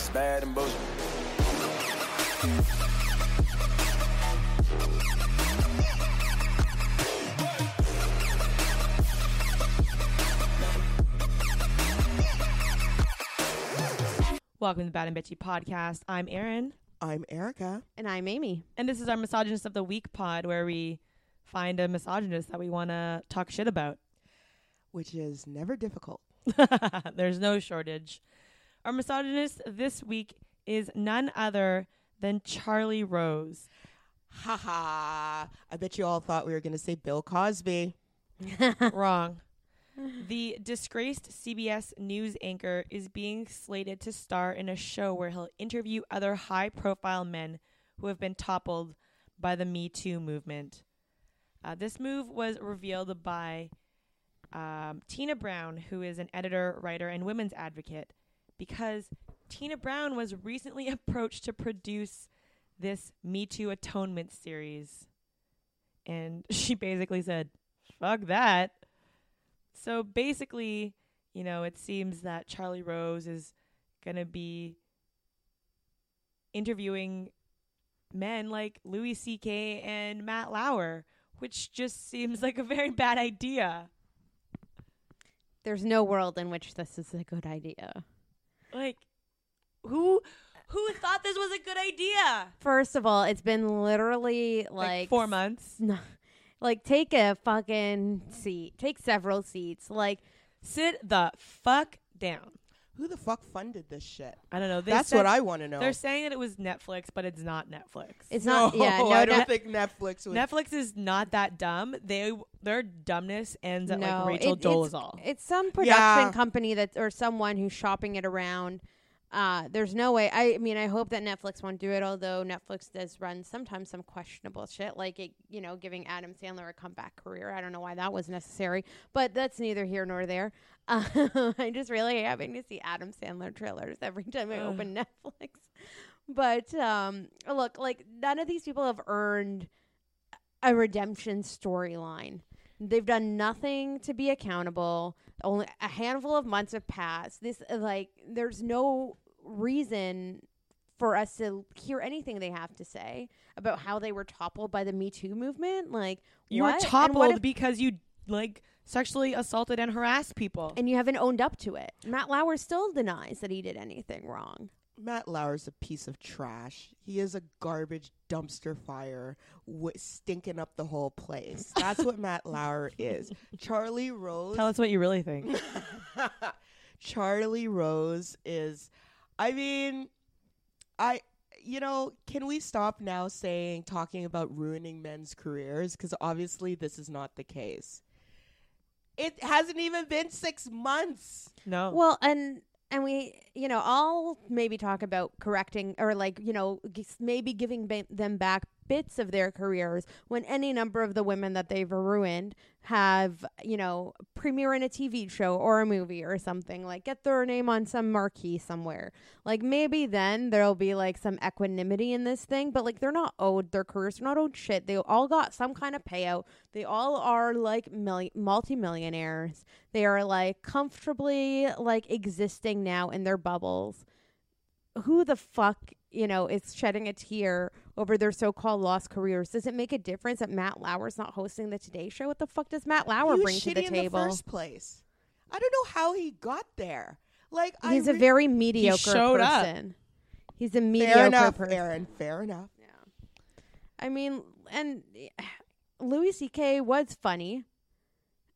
It's bad and bullshit. Welcome to the Bad and Bitchy podcast. I'm Erin, I'm Erica. And I'm Amy. and this is our Misogynist of the Week pod where we find a misogynist that we want to talk shit about. which is never difficult. There's no shortage. Our misogynist this week is none other than Charlie Rose. Ha ha. I bet you all thought we were going to say Bill Cosby. Wrong. The disgraced CBS News anchor is being slated to star in a show where he'll interview other high profile men who have been toppled by the Me Too movement. Uh, this move was revealed by um, Tina Brown, who is an editor, writer, and women's advocate, because Tina Brown was recently approached to produce this Me Too atonement series. And she basically said, fuck that. So basically, you know, it seems that Charlie Rose is going to be interviewing men like Louis C.K. and Matt Lauer, which just seems like a very bad idea. There's no world in which this is a good idea. Like, who who thought this was a good idea? First of all, it's been literally Like, like, four months. No, like take a fucking seat. Take several seats. Like Sit the fuck down. Who the fuck funded this shit? I don't know. They That's said- what I want to know. They're saying that it was Netflix, but it's not Netflix. it's no, not. Yeah, no, I don't no, think Netflix would. Netflix is not that dumb. They their dumbness ends at no. like Rachel it- it's, Dolezal. it's some production Yeah. company that or someone who's shopping it around. Uh, there's no way. I, I mean, I hope that Netflix won't do it. Although Netflix does run sometimes some questionable shit, like it, you know, giving Adam Sandler a comeback career. I don't know why that was necessary, but that's neither here nor there. Uh, I just really having to see Adam Sandler trailers every time I open Netflix. But um, look, like none of these people have earned a redemption storyline. They've done nothing to be accountable. Only a handful of months have passed. This like there's no reason for us to hear anything they have to say about how they were toppled by the Me Too movement. Like you what? were toppled if- because you like sexually assaulted and harassed people. and you haven't owned up to it. Matt Lauer still denies that he did anything wrong. Matt Lauer's a piece of trash. He is a garbage dumpster fire, w- stinking up the whole place. That's what Matt Lauer is. Charlie Rose. Tell us what you really think. Charlie Rose is, I mean, I, you know, can we stop now saying, talking about ruining men's careers? Because obviously this is not the case. It hasn't even been six months. No. Well, and and we, you know, I'll maybe talk about correcting or like, you know, maybe giving ba- them back bits of their careers when any number of the women that they've ruined have, you know, premiere in a TV show or a movie or something. Like get their name on some marquee somewhere. Like maybe then there'll be like some equanimity in this thing, but like they're not owed their careers, they're not owed shit. They all got some kind of payout. They all are like milli- multimillionaires. They are like comfortably like existing now in their bubbles. Who the fuck, you know, is shedding a tear over their so-called lost careers? Does it make a difference that Matt Lauer's not hosting the Today Show? What the fuck does Matt Lauer bring to the in table? the first place. I don't know how he got there. Like He's I a re- very mediocre showed up. person. He's a mediocre fair enough, person. Erin. Fair enough. Yeah, I mean, and Louis C.K. was funny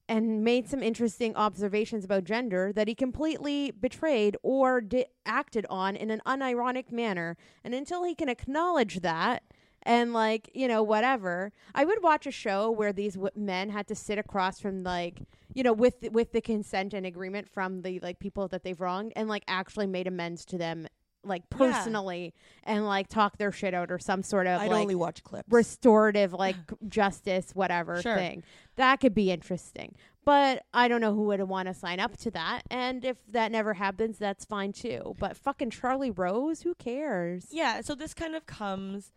and made some interesting observations about gender that he completely betrayed or di- acted on in an unironic manner. And until he can acknowledge that and, like, you know, whatever, I would watch a show where these w- men had to sit across from, like, you know, with with the consent and agreement from the like people that they've wronged, and like actually made amends to them, like Yeah. personally, and like talk their shit out or some sort of I'd like only watch clips. restorative like justice whatever Sure. thing that could be interesting but i don't know who would want to sign up to that and if that never happens that's fine too but fucking charlie rose who cares yeah, so this kind of comes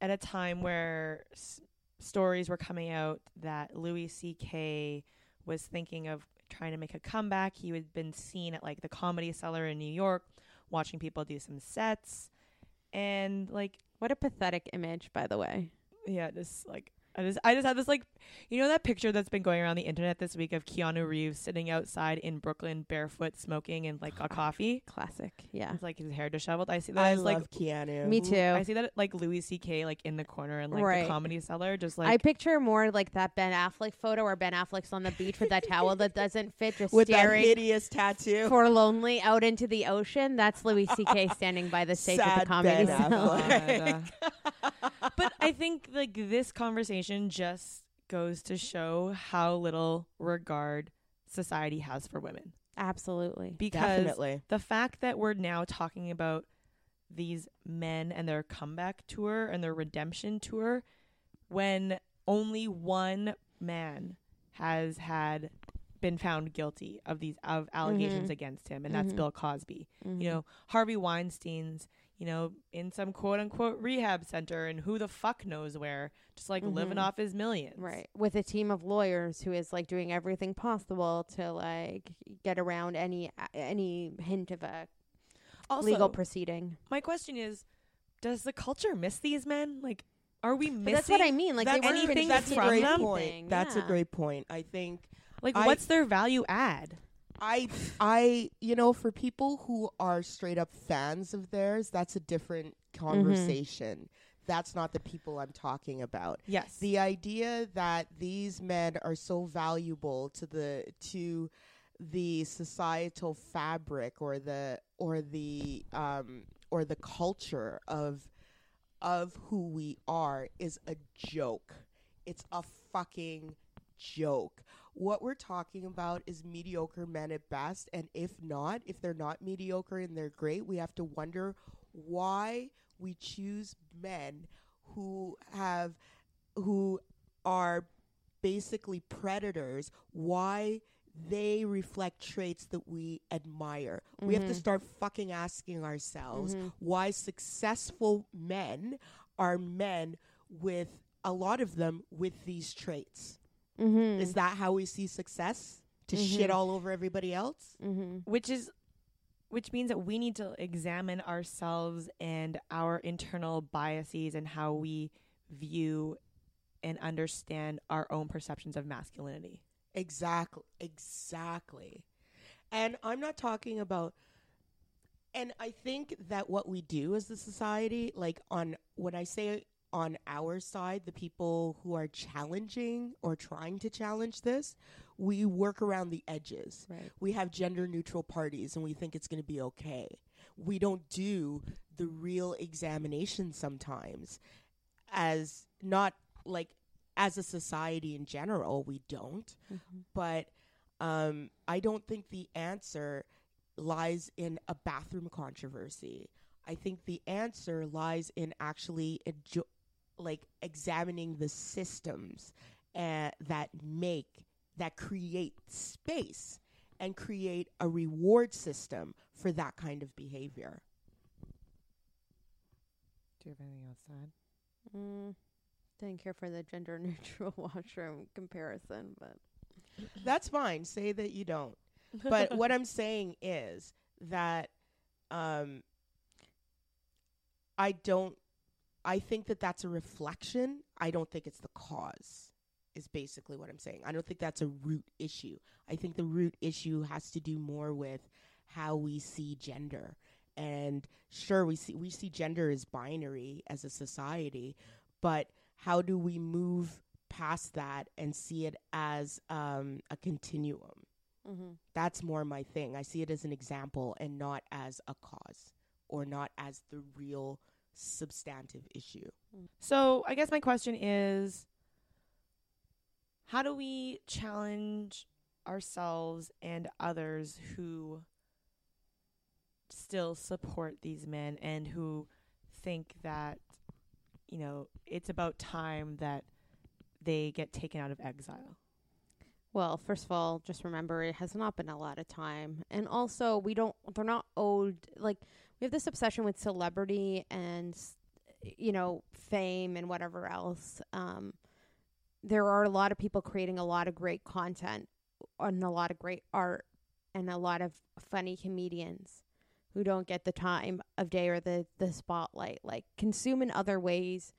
at a time where s- stories were coming out that Louis C.K. was thinking of trying to make a comeback. He had been seen at like the Comedy Cellar in New York watching people do some sets, and like What a pathetic image, by the way. yeah, just like I just I just have this like you know that picture that's been going around the internet this week of Keanu Reeves sitting outside in Brooklyn barefoot smoking and like a coffee. Classic. Yeah. With like his hair disheveled. I see that I as love like Keanu. Me too. I see that like Louis C.K. like in the corner and like Right. the comedy cellar, just like I picture more like that Ben Affleck photo where Ben Affleck's on the beach with that towel that doesn't fit, just with that hideous tattoo. forlornly out into the ocean. That's Louis C.K. standing by the stage at the comedy Ben cellar. Affleck. God, but I think like this conversation just goes to show how little regard society has for women. Absolutely. Because Definitely. the fact that we're now talking about these men and their comeback tour and their redemption tour when only one man has had been found guilty of these of allegations Mhm. against him and that's Mhm. Bill Cosby. Mhm. You know, Harvey Weinstein's, you know, in some quote unquote rehab center and who the fuck knows where, just like living Mhm. off his millions. Right. With a team of lawyers who is like doing everything possible to like get around any any hint of a Also, legal proceeding. my question is, does the culture miss these men? Like, are we missing? But that's what I mean. Like that's they weren't anything even that's a from great them? point. That's a great point. I think Like, I- what's their value add? I I you know for people who are straight up fans of theirs, that's a different Mm-hmm. conversation. That's not the people I'm talking about. Yes. The idea that these men are so valuable to the to the societal fabric or the or the um or the culture of of who we are is a joke. It's a fucking joke. What we're talking about is mediocre men at best, and if not, if they're not mediocre and they're great, we have to wonder why we choose men who have who are basically predators, why they reflect traits that we admire. We have to Mhm. start fucking asking ourselves Mhm. why successful men are men with a lot of them with these traits. Mm-hmm. Is that how we see success? To Mhm. shit all over everybody else? mm-hmm. which is which means that we need to examine ourselves and our internal biases and how we view and understand our own perceptions of masculinity. Exactly. Exactly. And I'm not talking about and I think that what we do as a society, like on when I say on our side, the people who are challenging or trying to challenge this, we work around the edges. Right. We have gender neutral parties and we think it's going to be okay. We don't do the real examination sometimes as not like as a society in general, we don't Mm-hmm. but um, I don't think the answer lies in a bathroom controversy. I think the answer lies in actually adjo- like examining the systems uh, that make that create space and create a reward system for that kind of behavior. Do you have anything else to add? Mm, didn't care for the gender neutral washroom comparison, but That's fine. Say that you don't. But what I'm saying is that um, I don't. I think that that's a reflection. I don't think it's the cause. Is basically what I'm saying. I don't think that's a root issue. I think the root issue has to do more with how we see gender. And sure, we see we see gender as binary as a society, but how do we move past that and see it as um, a continuum? mm-hmm. That's more my thing. I see it as an example and not as a cause or not as the real substantive issue. Mm. So I guess my question is how do we challenge ourselves and others who still support these men and who think that you know it's about time that they get taken out of exile. Well, first of all, just remember it has not been a lot of time. And also, we don't, they're not owed, like, we have this obsession with celebrity and, you know, fame and whatever else. Um, there are a lot of people creating a lot of great content and a lot of great art and a lot of funny comedians who don't get the time of day or the the spotlight. Like consume in other ways.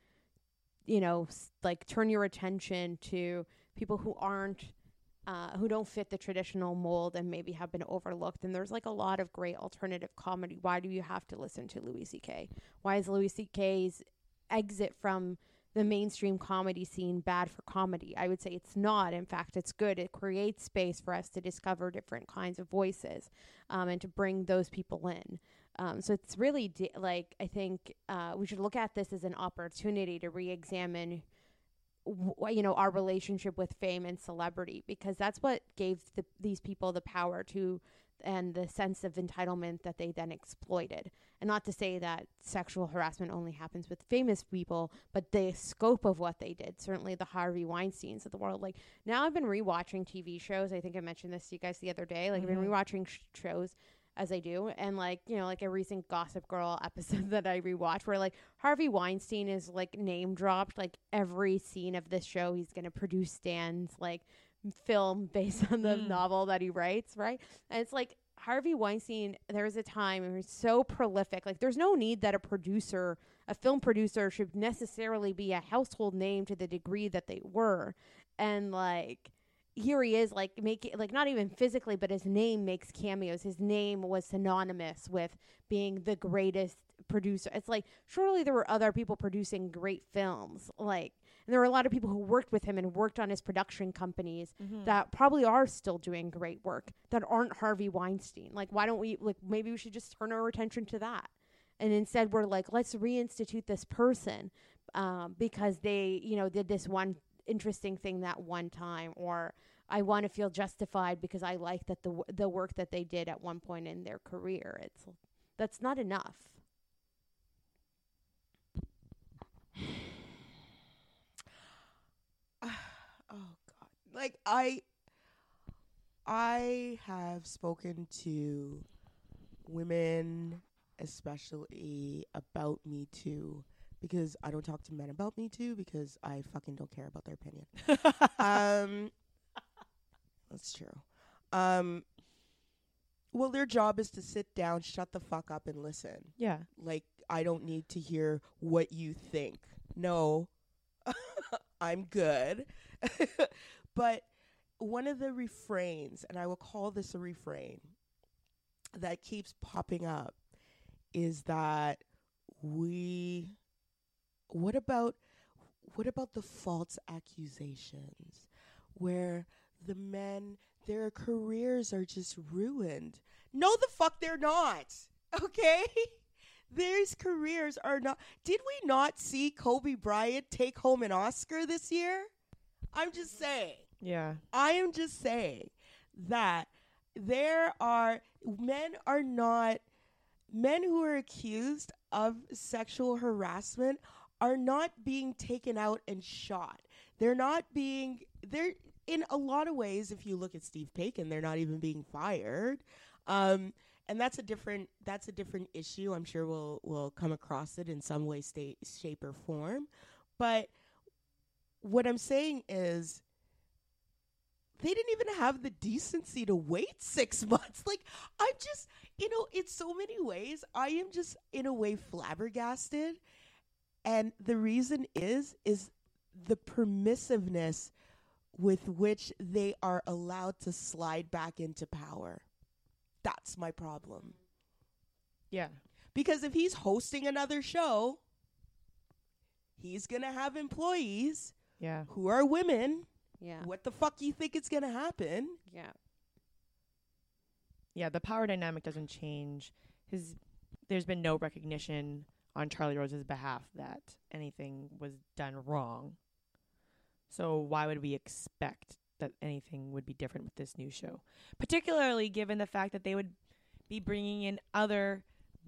You know, like turn your attention to people who aren't uh, who don't fit the traditional mold and maybe have been overlooked. And there's like a lot of great alternative comedy. Why do you have to listen to Louis C.K.? Why is Louis C.K.'s exit from the mainstream comedy scene bad for comedy? I would say it's not. In fact, it's good. It creates space for us to discover different kinds of voices um, and to bring those people in. Um, so it's really di- like I think uh, we should look at this as an opportunity to re-examine you know our relationship with fame and celebrity because that's what gave the, these people the power to and the sense of entitlement that they then exploited. And not to say that sexual harassment only happens with famous people but the scope of what they did certainly the harvey weinsteins of the world. Like now i've been rewatching tv shows. I think i mentioned this to you guys the other day. Like i've Mhm. been rewatching sh- shows as I do, and like you know, like a recent Gossip Girl episode that I rewatched, where like Harvey Weinstein is like name dropped, like every scene of this show, he's gonna produce Dan's like film based on the Mm. novel that he writes, right? And it's like Harvey Weinstein. There was a time when he was so prolific. Like, there's no need that a producer, a film producer, should necessarily be a household name to the degree that they were, and like here he is like making like not even physically but his name makes cameos his name was synonymous with being the greatest producer it's like surely there were other people producing great films like and there were a lot of people who worked with him and worked on his production companies Mhm. that probably are still doing great work that aren't Harvey Weinstein. Like, why don't we, like, maybe we should just turn our attention to that. And instead, we're like, let's reinstitute this person um, because they, you know, did this one interesting thing that one time, or I want to feel justified because I like that the the work that they did at one point in their career. It's that's not enough. oh god like i i have spoken to women especially about me too because i don't talk to men about me too because i fucking don't care about their opinion um that's true um well their job is to sit down shut the fuck up and listen yeah. like I don't need to hear what you think. No, I'm good. but one of the refrains, and I will call this a refrain, that keeps popping up is that we what about what about the false accusations where the men their careers are just ruined no the fuck they're not okay These careers are not. Did we not see Kobe Bryant take home an Oscar this year? I'm just saying. Yeah. I am just saying that there are men are not men who are accused of sexual harassment are not being taken out and shot. They're not being they're in a lot of ways if you look at Steve Paikin, they're not even being fired. Um and that's a different that's a different issue. I'm sure we'll we'll come across it in some way, state, shape, or form. But what I'm saying is, they didn't even have the decency to wait six months. Like I'm just, you know, in so many ways, I am just in a way flabbergasted. And the reason is is the permissiveness with which they are allowed to slide back into power. That's my problem. Yeah. Because if he's hosting another show, he's going to have employees Yeah. who are women. Yeah. What the fuck you think is going to happen? Yeah. Yeah, the power dynamic doesn't change. His there's been no recognition on Charlie Rose's behalf that anything was done wrong. So why would we expect that anything would be different with this new show? Particularly given the fact that they would be bringing in other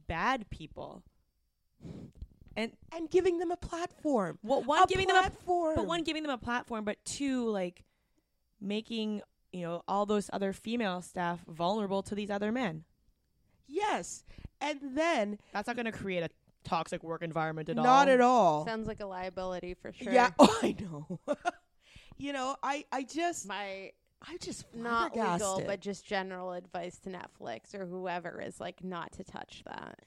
bad people. And And giving them a platform. well, one a giving them a platform. but one giving them a platform, but two like making you know all those other female staff vulnerable to these other men. Yes. And then That's not going to create a toxic work environment at all. not at all. Sounds like a liability for sure. Yeah, oh, I know. you know, I I just My I just not legal, but just general advice to Netflix or whoever is like not to touch that.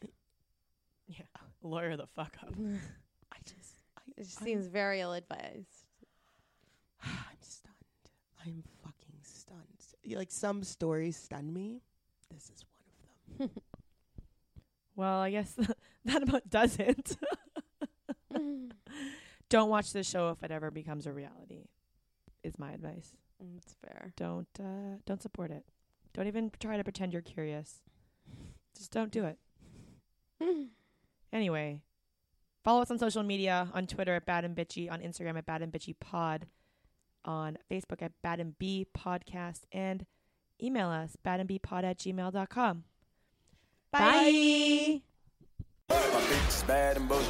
Yeah. Lawyer the fuck up. I just I, It just I'm- seems very ill advised. I'm stunned. I'm fucking stunned. Y- Like some stories stun me. This is one of them. Well, I guess that about does it. Don't watch this show if it ever becomes a reality. Is my advice. That's fair. Don't uh, don't support it. Don't even try to pretend you're curious. Just don't do it. Anyway, follow us on social media on Twitter at Bad and Bitchy, on Instagram at Bad and Bitchy Pod, on Facebook at Bad and B Podcast, and email us badandbpod at gmail.com. Bye. Bye. My bitch is bad and bullshit.